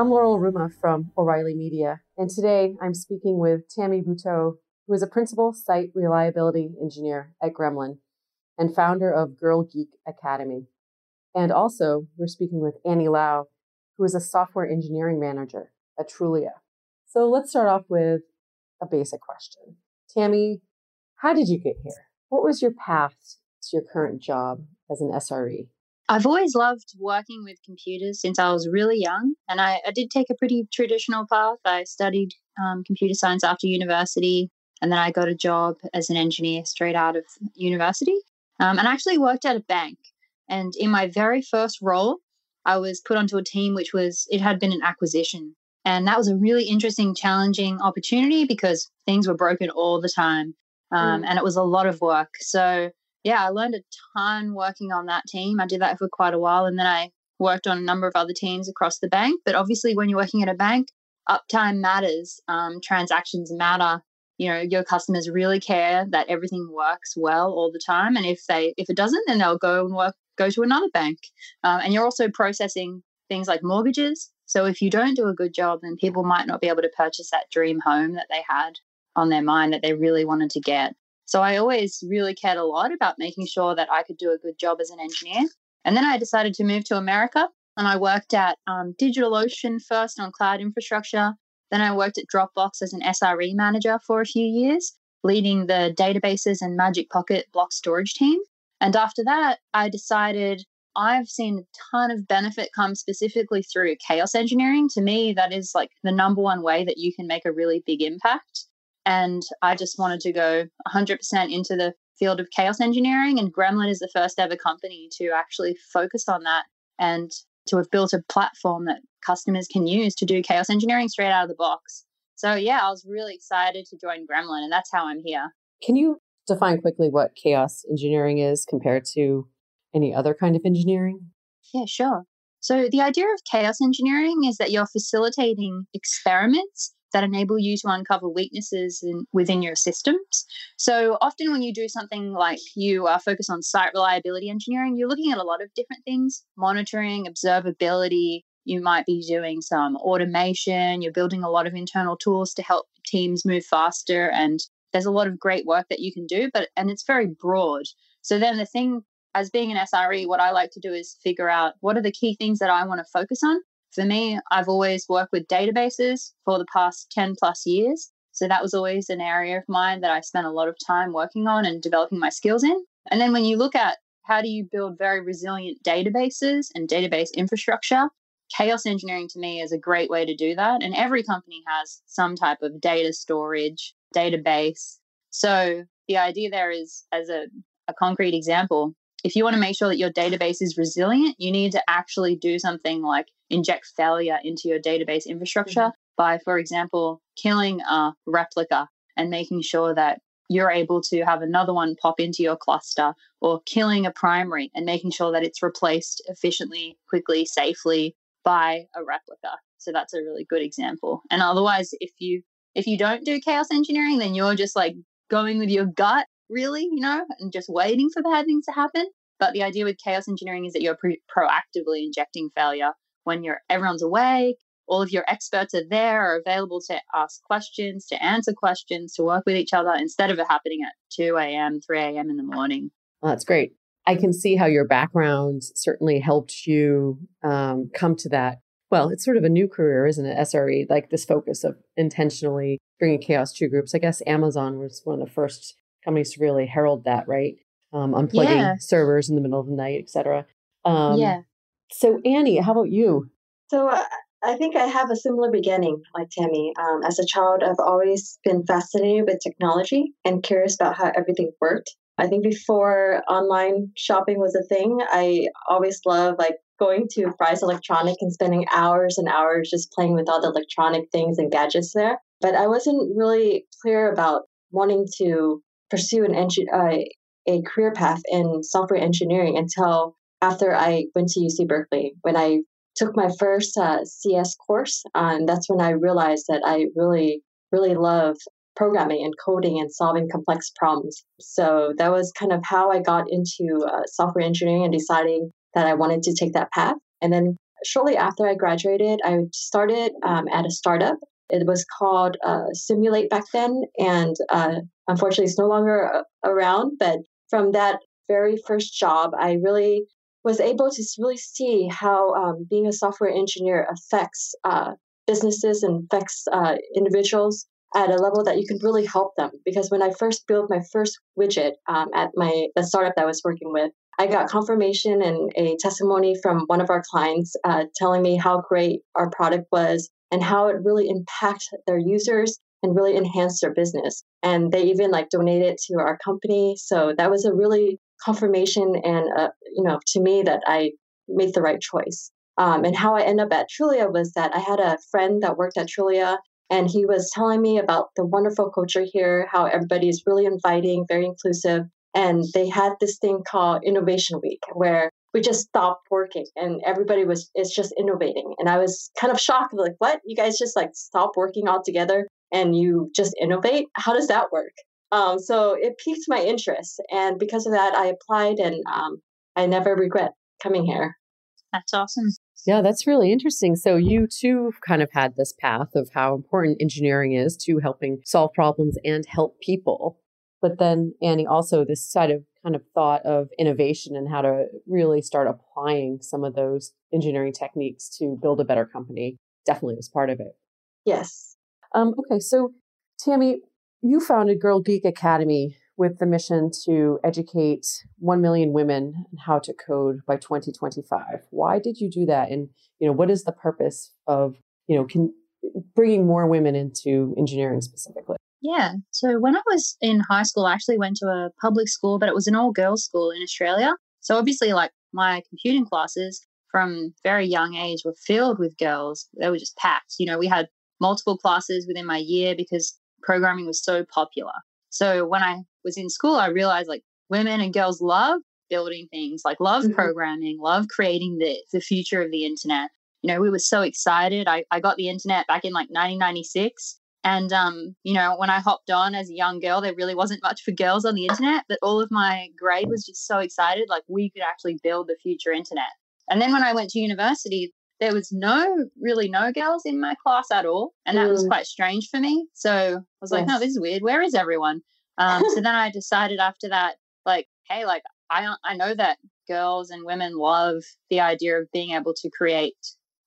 I'm Laurel Ruma from O'Reilly Media, and today I'm speaking with Tammy Butow, who is a principal site reliability engineer at Gremlin and founder of Girl Geek Academy. And also, we're speaking with Annie Lau, who is a software engineering manager at Trulia. So let's start off with a basic question. Tammy, how did you get here? What was your path to your current job as an SRE? I've always loved working with computers since I was really young, and I, I did take a pretty traditional path. I studied um, computer science after university, and then I got a job as an engineer straight out of university. Um, and I actually worked at a bank. And in my very first role, I was put onto a team which was, it had been an acquisition. And that was a really interesting, challenging opportunity because things were broken all the time. Um, mm. And it was a lot of work. So yeah, I learned a ton working on that team. I did that for quite a while. And then I worked on a number of other teams across the bank. But obviously, when you're working at a bank, uptime matters, um, transactions matter. You know, your customers really care that everything works well all the time. And if they if it doesn't, then they'll go and work go to another bank. Um, and you're also processing things like mortgages. So if you don't do a good job, then people might not be able to purchase that dream home that they had on their mind that they really wanted to get. So I always really cared a lot about making sure that I could do a good job as an engineer. And then I decided to move to America and I worked at um, DigitalOcean first on cloud infrastructure. Then I worked at Dropbox as an SRE manager for a few years, leading the databases and Magic Pocket block storage team. And after that, I decided I've seen a ton of benefit come specifically through chaos engineering. To me, that is like the number one way that you can make a really big impact. And I just wanted to go 100% into the field of chaos engineering. And Gremlin is the first ever company to actually focus on that and to have built a platform that customers can use to do chaos engineering straight out of the box. So, yeah, I was really excited to join Gremlin, and that's how I'm here. Can you define quickly what chaos engineering is compared to any other kind of engineering? Yeah, sure. So, the idea of chaos engineering is that you're facilitating experiments that enable you to uncover weaknesses in, within your systems. So often when you do something like you uh, focus on site reliability engineering, you're looking at a lot of different things, monitoring, observability. You might be doing some automation. You're building a lot of internal tools to help teams move faster. And there's a lot of great work that you can do, but and it's very broad. So then the thing as being an SRE, what I like to do is figure out what are the key things that I want to focus on for me, I've always worked with databases for the past 10 plus years. So that was always an area of mine that I spent a lot of time working on and developing my skills in. And then when you look at how do you build very resilient databases and database infrastructure, chaos engineering to me is a great way to do that. And every company has some type of data storage, database. So the idea there is, as a, a concrete example, if you want to make sure that your database is resilient, you need to actually do something like inject failure into your database infrastructure mm-hmm. by, for example, killing a replica and making sure that you're able to have another one pop into your cluster or killing a primary and making sure that it's replaced efficiently, quickly, safely by a replica. So that's a really good example. And otherwise, if you if you don't do chaos engineering, then you're just like going with your gut really, you know, and just waiting for bad things to happen. But the idea with chaos engineering is that you're pre- proactively injecting failure when you're everyone's awake, all of your experts are there, are available to ask questions, to answer questions, to work with each other instead of it happening at 2 a.m., 3 a.m. in the morning. Well, that's great. I can see how your background certainly helped you um, come to that. Well, it's sort of a new career, isn't it? SRE, like this focus of intentionally bringing chaos to groups. I guess Amazon was one of the first companies to really herald that, right? Um, unplugging yeah. servers in the middle of the night, etc. Um, yeah. So, Annie, how about you? So, uh, I think I have a similar beginning like Tammy. Um, as a child, I've always been fascinated with technology and curious about how everything worked. I think before online shopping was a thing, I always loved like going to Fry's Electronic and spending hours and hours just playing with all the electronic things and gadgets there. But I wasn't really clear about wanting to pursue an engi- uh, a career path in software engineering until after I went to UC Berkeley. When I took my first uh, CS course, and that's when I realized that I really, really love programming and coding and solving complex problems. So that was kind of how I got into uh, software engineering and deciding that I wanted to take that path. And then shortly after I graduated, I started um, at a startup. It was called uh, Simulate back then, and uh, unfortunately, it's no longer uh, around. But from that very first job, I really was able to really see how um, being a software engineer affects uh, businesses and affects uh, individuals at a level that you can really help them. Because when I first built my first widget um, at my the startup that I was working with, I got confirmation and a testimony from one of our clients uh, telling me how great our product was and how it really impacts their users and really enhanced their business. And they even like donated to our company. So that was a really confirmation and uh, you know to me that I made the right choice. Um, and how I ended up at Trulia was that I had a friend that worked at Trulia, and he was telling me about the wonderful culture here, how everybody is really inviting, very inclusive, and they had this thing called Innovation Week where we just stopped working and everybody was is just innovating. And I was kind of shocked, like, what? You guys just like stop working altogether and you just innovate? How does that work? Um, so it piqued my interest, and because of that, I applied, and um, I never regret coming here. That's awesome. Yeah, that's really interesting. So you too kind of had this path of how important engineering is to helping solve problems and help people. But then Annie also this side of kind of thought of innovation and how to really start applying some of those engineering techniques to build a better company definitely was part of it. Yes. Um, okay, so Tammy, you founded Girl Geek Academy with the mission to educate 1 million women on how to code by 2025. Why did you do that? And, you know, what is the purpose of, you know, can, bringing more women into engineering specifically? Yeah. So when I was in high school, I actually went to a public school, but it was an all girls school in Australia. So obviously, like my computing classes from very young age were filled with girls. They were just packed. You know, we had multiple classes within my year because programming was so popular. So when I was in school, I realized like women and girls love building things, like love mm-hmm. programming, love creating the, the future of the internet. You know, we were so excited. I, I got the internet back in like 1996. And, um, you know, when I hopped on as a young girl, there really wasn't much for girls on the internet, but all of my grade was just so excited. Like we could actually build the future internet. And then when I went to university, there was no really no girls in my class at all and that mm. was quite strange for me so i was like no this is weird where is everyone um, so then i decided after that like hey like i i know that girls and women love the idea of being able to create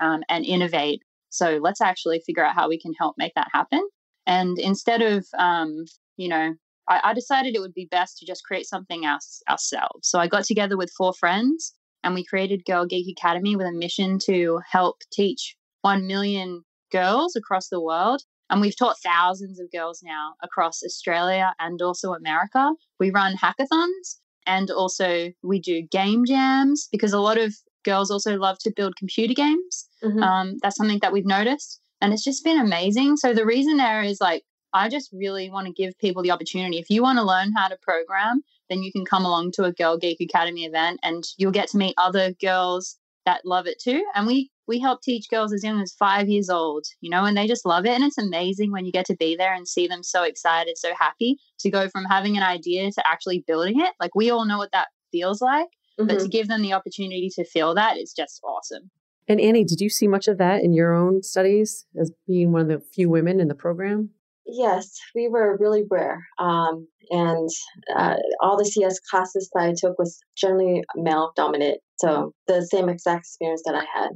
um, and innovate so let's actually figure out how we can help make that happen and instead of um, you know I, I decided it would be best to just create something else ourselves so i got together with four friends and we created Girl Geek Academy with a mission to help teach 1 million girls across the world. And we've taught thousands of girls now across Australia and also America. We run hackathons and also we do game jams because a lot of girls also love to build computer games. Mm-hmm. Um, that's something that we've noticed. And it's just been amazing. So the reason there is like, I just really want to give people the opportunity. If you want to learn how to program, then you can come along to a Girl Geek Academy event and you'll get to meet other girls that love it too. And we we help teach girls as young as five years old, you know, and they just love it. And it's amazing when you get to be there and see them so excited, so happy to go from having an idea to actually building it. Like we all know what that feels like, mm-hmm. but to mm-hmm. give them the opportunity to feel that is just awesome. And Annie, did you see much of that in your own studies as being one of the few women in the program? Yes, we were really rare. Um, and uh, all the CS classes that I took was generally male dominant. So the same exact experience that I had.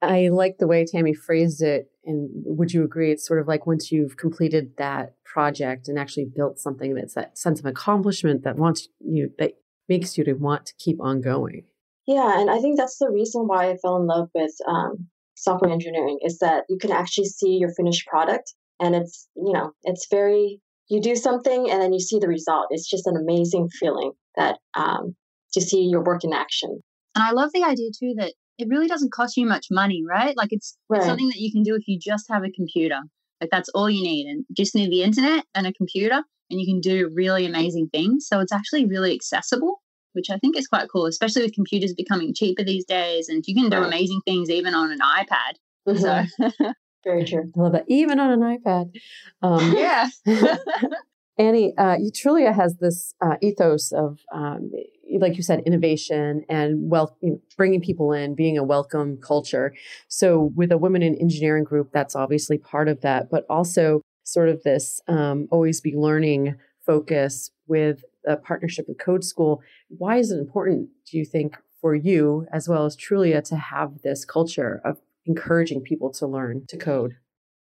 I like the way Tammy phrased it. And would you agree? It's sort of like once you've completed that project and actually built something that's that sense of accomplishment that wants you, that makes you to want to keep on going. Yeah. And I think that's the reason why I fell in love with um, software engineering is that you can actually see your finished product and it's you know it's very you do something and then you see the result it's just an amazing feeling that um, to see your work in action and i love the idea too that it really doesn't cost you much money right like it's, right. it's something that you can do if you just have a computer like that's all you need and just need the internet and a computer and you can do really amazing things so it's actually really accessible which i think is quite cool especially with computers becoming cheaper these days and you can do right. amazing things even on an ipad mm-hmm. so Very true. I love that. Even on an iPad. Um, yeah. Annie, uh, Trulia has this uh, ethos of, um, like you said, innovation and well, bringing people in, being a welcome culture. So, with a women in engineering group, that's obviously part of that, but also sort of this um, always be learning focus with a partnership with Code School. Why is it important, do you think, for you as well as Trulia to have this culture of encouraging people to learn to code?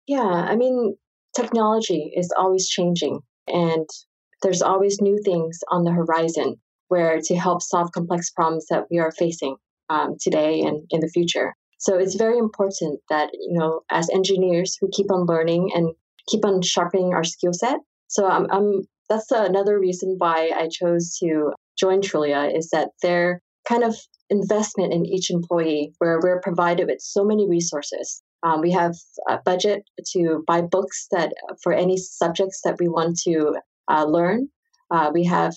Yeah, I mean, technology is always changing and there's always new things on the horizon where to help solve complex problems that we are facing um, today and in the future. So it's very important that, you know, as engineers, we keep on learning and keep on sharpening our skill set. So I'm, I'm that's another reason why I chose to join Trulia is that their kind of investment in each employee, where we're provided with so many resources. Um, we have a budget to buy books that for any subjects that we want to uh, learn. Uh, we have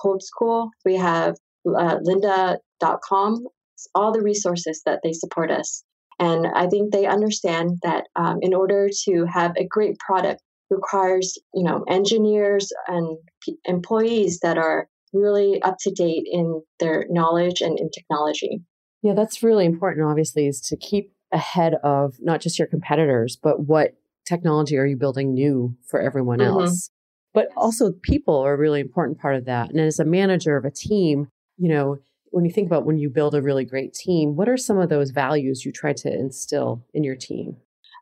Code School. We have uh, lynda.com, all the resources that they support us. And I think they understand that um, in order to have a great product requires, you know, engineers and p- employees that are really up to date in their knowledge and in technology. Yeah, that's really important, obviously, is to keep ahead of not just your competitors, but what technology are you building new for everyone mm-hmm. else? But also, people are a really important part of that. And as a manager of a team, you know, when you think about when you build a really great team, what are some of those values you try to instill in your team?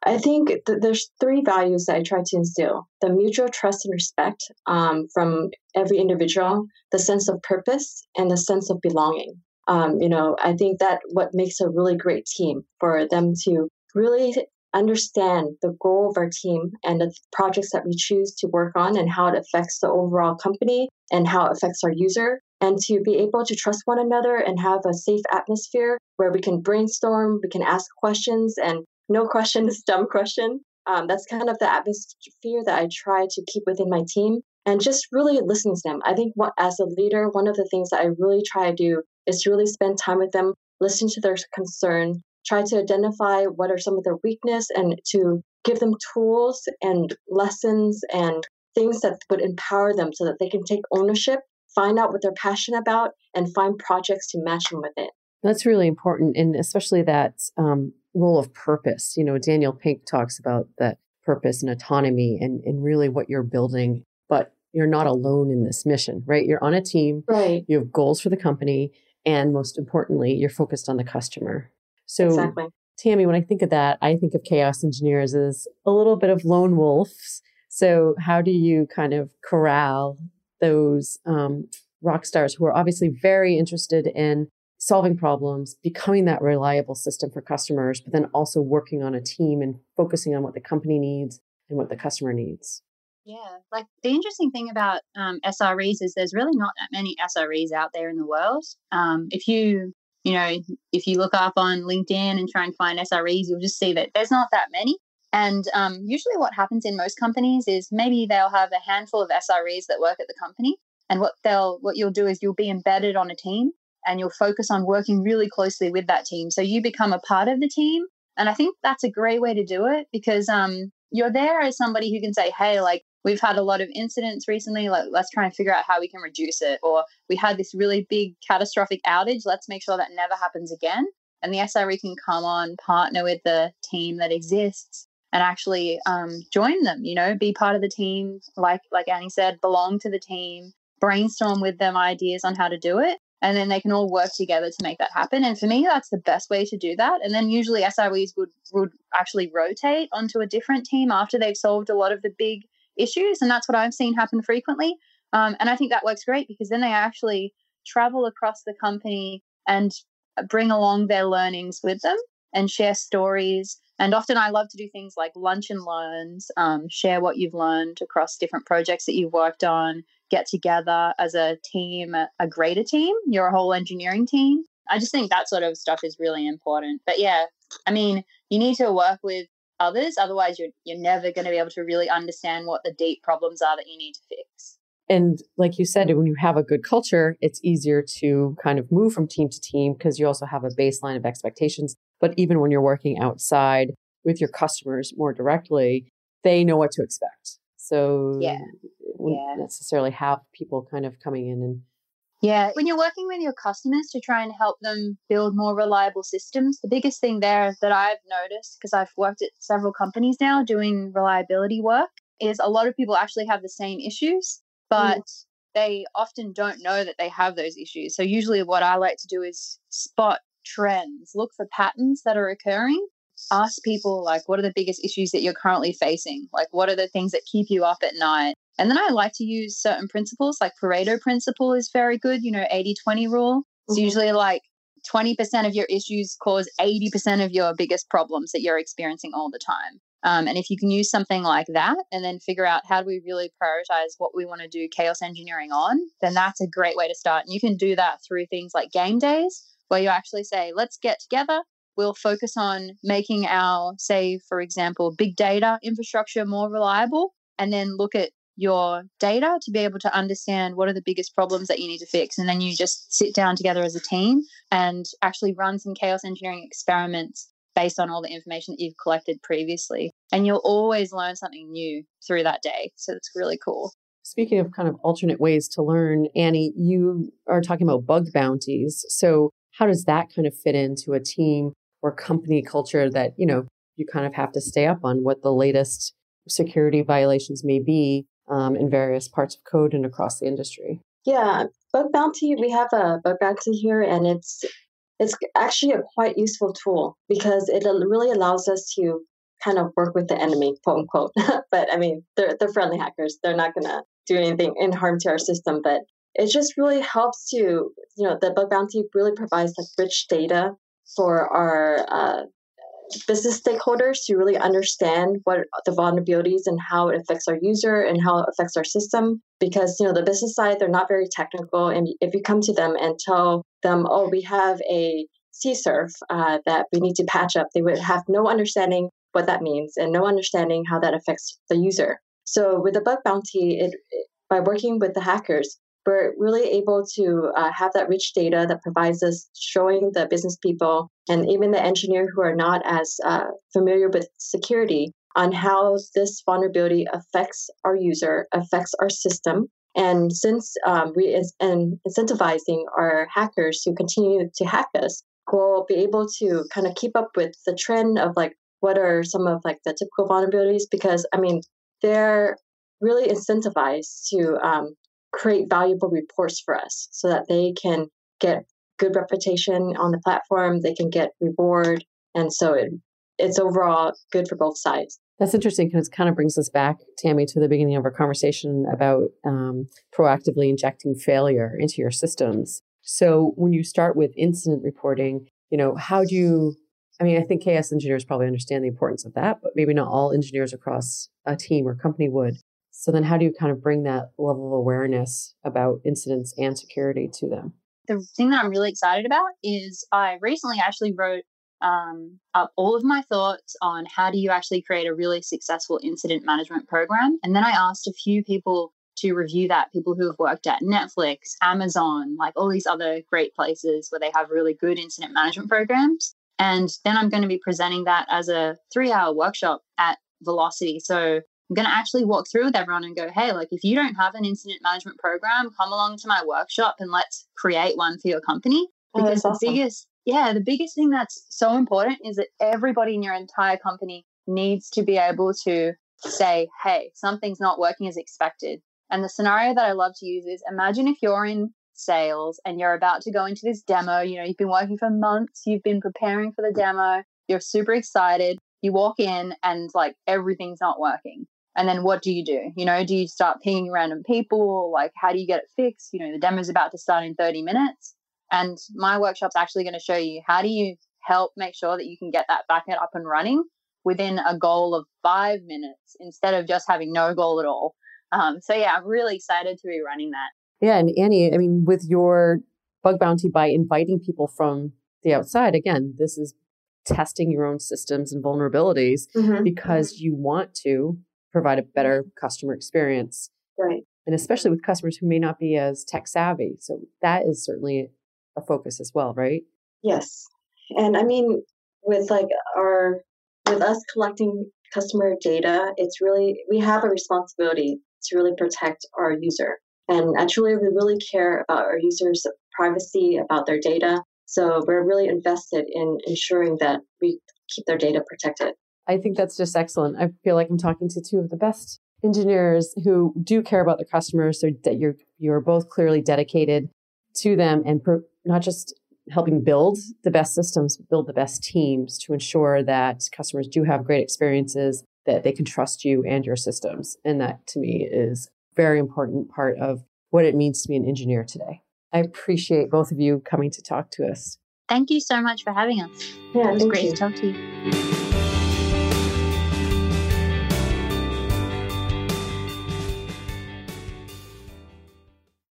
I think th- there's three values that I try to instill the mutual trust and respect um, from every individual, the sense of purpose, and the sense of belonging. Um, you know, I think that what makes a really great team for them to really understand the goal of our team and the projects that we choose to work on and how it affects the overall company and how it affects our user and to be able to trust one another and have a safe atmosphere where we can brainstorm, we can ask questions, and no question is dumb question. Um, that's kind of the atmosphere that I try to keep within my team and just really listening to them. I think what, as a leader, one of the things that I really try to do is to really spend time with them, listen to their concern, try to identify what are some of their weakness and to give them tools and lessons and things that would empower them so that they can take ownership, find out what they're passionate about, and find projects to match them with it. That's really important, and especially that um, role of purpose. You know, Daniel Pink talks about that purpose and autonomy and, and really what you're building, but you're not alone in this mission, right? You're on a team, right? You have goals for the company, and most importantly, you're focused on the customer. So, exactly. Tammy, when I think of that, I think of chaos engineers as a little bit of lone wolves. So, how do you kind of corral those um, rock stars who are obviously very interested in solving problems, becoming that reliable system for customers, but then also working on a team and focusing on what the company needs and what the customer needs? Yeah, like the interesting thing about um, SREs is there's really not that many SREs out there in the world. Um, if you you know, if you look up on LinkedIn and try and find SREs, you'll just see that there's not that many. And um, usually, what happens in most companies is maybe they'll have a handful of SREs that work at the company, and what they'll what you'll do is you'll be embedded on a team, and you'll focus on working really closely with that team. So you become a part of the team, and I think that's a great way to do it because um, you're there as somebody who can say, "Hey, like we've had a lot of incidents recently like let's try and figure out how we can reduce it or we had this really big catastrophic outage let's make sure that never happens again and the sre can come on partner with the team that exists and actually um, join them you know be part of the team like like annie said belong to the team brainstorm with them ideas on how to do it and then they can all work together to make that happen. And for me, that's the best way to do that. And then usually SREs would would actually rotate onto a different team after they've solved a lot of the big issues. And that's what I've seen happen frequently. Um, and I think that works great because then they actually travel across the company and bring along their learnings with them and share stories. And often I love to do things like lunch and learns, um, share what you've learned across different projects that you've worked on, get together as a team, a greater team, your whole engineering team. I just think that sort of stuff is really important. But yeah, I mean, you need to work with others. Otherwise, you're, you're never going to be able to really understand what the deep problems are that you need to fix. And like you said, when you have a good culture, it's easier to kind of move from team to team because you also have a baseline of expectations. But even when you're working outside with your customers more directly, they know what to expect. So yeah, wouldn't yeah. necessarily have people kind of coming in and Yeah, when you're working with your customers to try and help them build more reliable systems, the biggest thing there that I've noticed, because I've worked at several companies now doing reliability work, is a lot of people actually have the same issues, but mm. they often don't know that they have those issues. So, usually, what I like to do is spot trends, look for patterns that are occurring. Ask people, like, what are the biggest issues that you're currently facing? Like, what are the things that keep you up at night? And then I like to use certain principles, like Pareto principle is very good, you know, 80 20 rule. It's mm-hmm. usually like 20% of your issues cause 80% of your biggest problems that you're experiencing all the time. Um, and if you can use something like that and then figure out how do we really prioritize what we want to do chaos engineering on, then that's a great way to start. And you can do that through things like game days, where you actually say, let's get together. We'll focus on making our, say, for example, big data infrastructure more reliable, and then look at your data to be able to understand what are the biggest problems that you need to fix. And then you just sit down together as a team and actually run some chaos engineering experiments based on all the information that you've collected previously. And you'll always learn something new through that day. So it's really cool. Speaking of kind of alternate ways to learn, Annie, you are talking about bug bounties. So how does that kind of fit into a team or company culture that, you know, you kind of have to stay up on what the latest security violations may be um, in various parts of code and across the industry. Yeah, bug bounty. We have a bug bounty here, and it's it's actually a quite useful tool because it really allows us to kind of work with the enemy, quote unquote. but I mean, they're they're friendly hackers. They're not gonna do anything in harm to our system, but it just really helps to you know the bug bounty really provides like rich data for our uh, business stakeholders to really understand what the vulnerabilities and how it affects our user and how it affects our system. Because you know the business side they're not very technical and if you come to them and tell them oh we have a CSRF uh, that we need to patch up they would have no understanding what that means and no understanding how that affects the user. So with the bug bounty it, by working with the hackers we're really able to uh, have that rich data that provides us showing the business people and even the engineer who are not as uh, familiar with security on how this vulnerability affects our user, affects our system. And since um, we and incentivizing our hackers to continue to hack us, we'll be able to kind of keep up with the trend of like what are some of like the typical vulnerabilities because I mean they're really incentivized to um, create valuable reports for us so that they can get good reputation on the platform, they can get reward, and so it, it's overall good for both sides. That's interesting because it kind of brings us back, Tammy, to the beginning of our conversation about um, proactively injecting failure into your systems. So when you start with incident reporting, you know, how do you I mean, I think chaos engineers probably understand the importance of that, but maybe not all engineers across a team or company would. So then how do you kind of bring that level of awareness about incidents and security to them? The thing that I'm really excited about is I recently actually wrote um, up all of my thoughts on how do you actually create a really successful incident management program. And then I asked a few people to review that, people who have worked at Netflix, Amazon, like all these other great places where they have really good incident management programs. And then I'm going to be presenting that as a three hour workshop at Velocity. So I'm going to actually walk through with everyone and go, hey, like if you don't have an incident management program, come along to my workshop and let's create one for your company. Oh, because oh, the biggest, yeah, the biggest thing that's so important is that everybody in your entire company needs to be able to say, hey, something's not working as expected. And the scenario that I love to use is imagine if you're in sales and you're about to go into this demo, you know, you've been working for months, you've been preparing for the demo, you're super excited. You walk in and like everything's not working. And then what do you do? You know, do you start pinging random people? Like, how do you get it fixed? You know, the demo's about to start in 30 minutes. And my workshop's actually going to show you how do you help make sure that you can get that backend up and running within a goal of five minutes instead of just having no goal at all. Um, so, yeah, I'm really excited to be running that. Yeah. And Annie, I mean, with your bug bounty by inviting people from the outside, again, this is testing your own systems and vulnerabilities mm-hmm. because mm-hmm. you want to provide a better customer experience. Right. And especially with customers who may not be as tech savvy. So that is certainly a focus as well, right? Yes. And I mean, with like our, with us collecting customer data, it's really, we have a responsibility to really protect our user. And actually, we really care about our users' privacy, about their data. So we're really invested in ensuring that we keep their data protected. I think that's just excellent. I feel like I'm talking to two of the best engineers who do care about their customers. So that you're you're both clearly dedicated to them and pro- not just helping build the best systems, build the best teams to ensure that customers do have great experiences, that they can trust you and your systems. And that to me is a very important part of what it means to be an engineer today. I appreciate both of you coming to talk to us. Thank you so much for having us. Yeah, it was great you. to talk to you.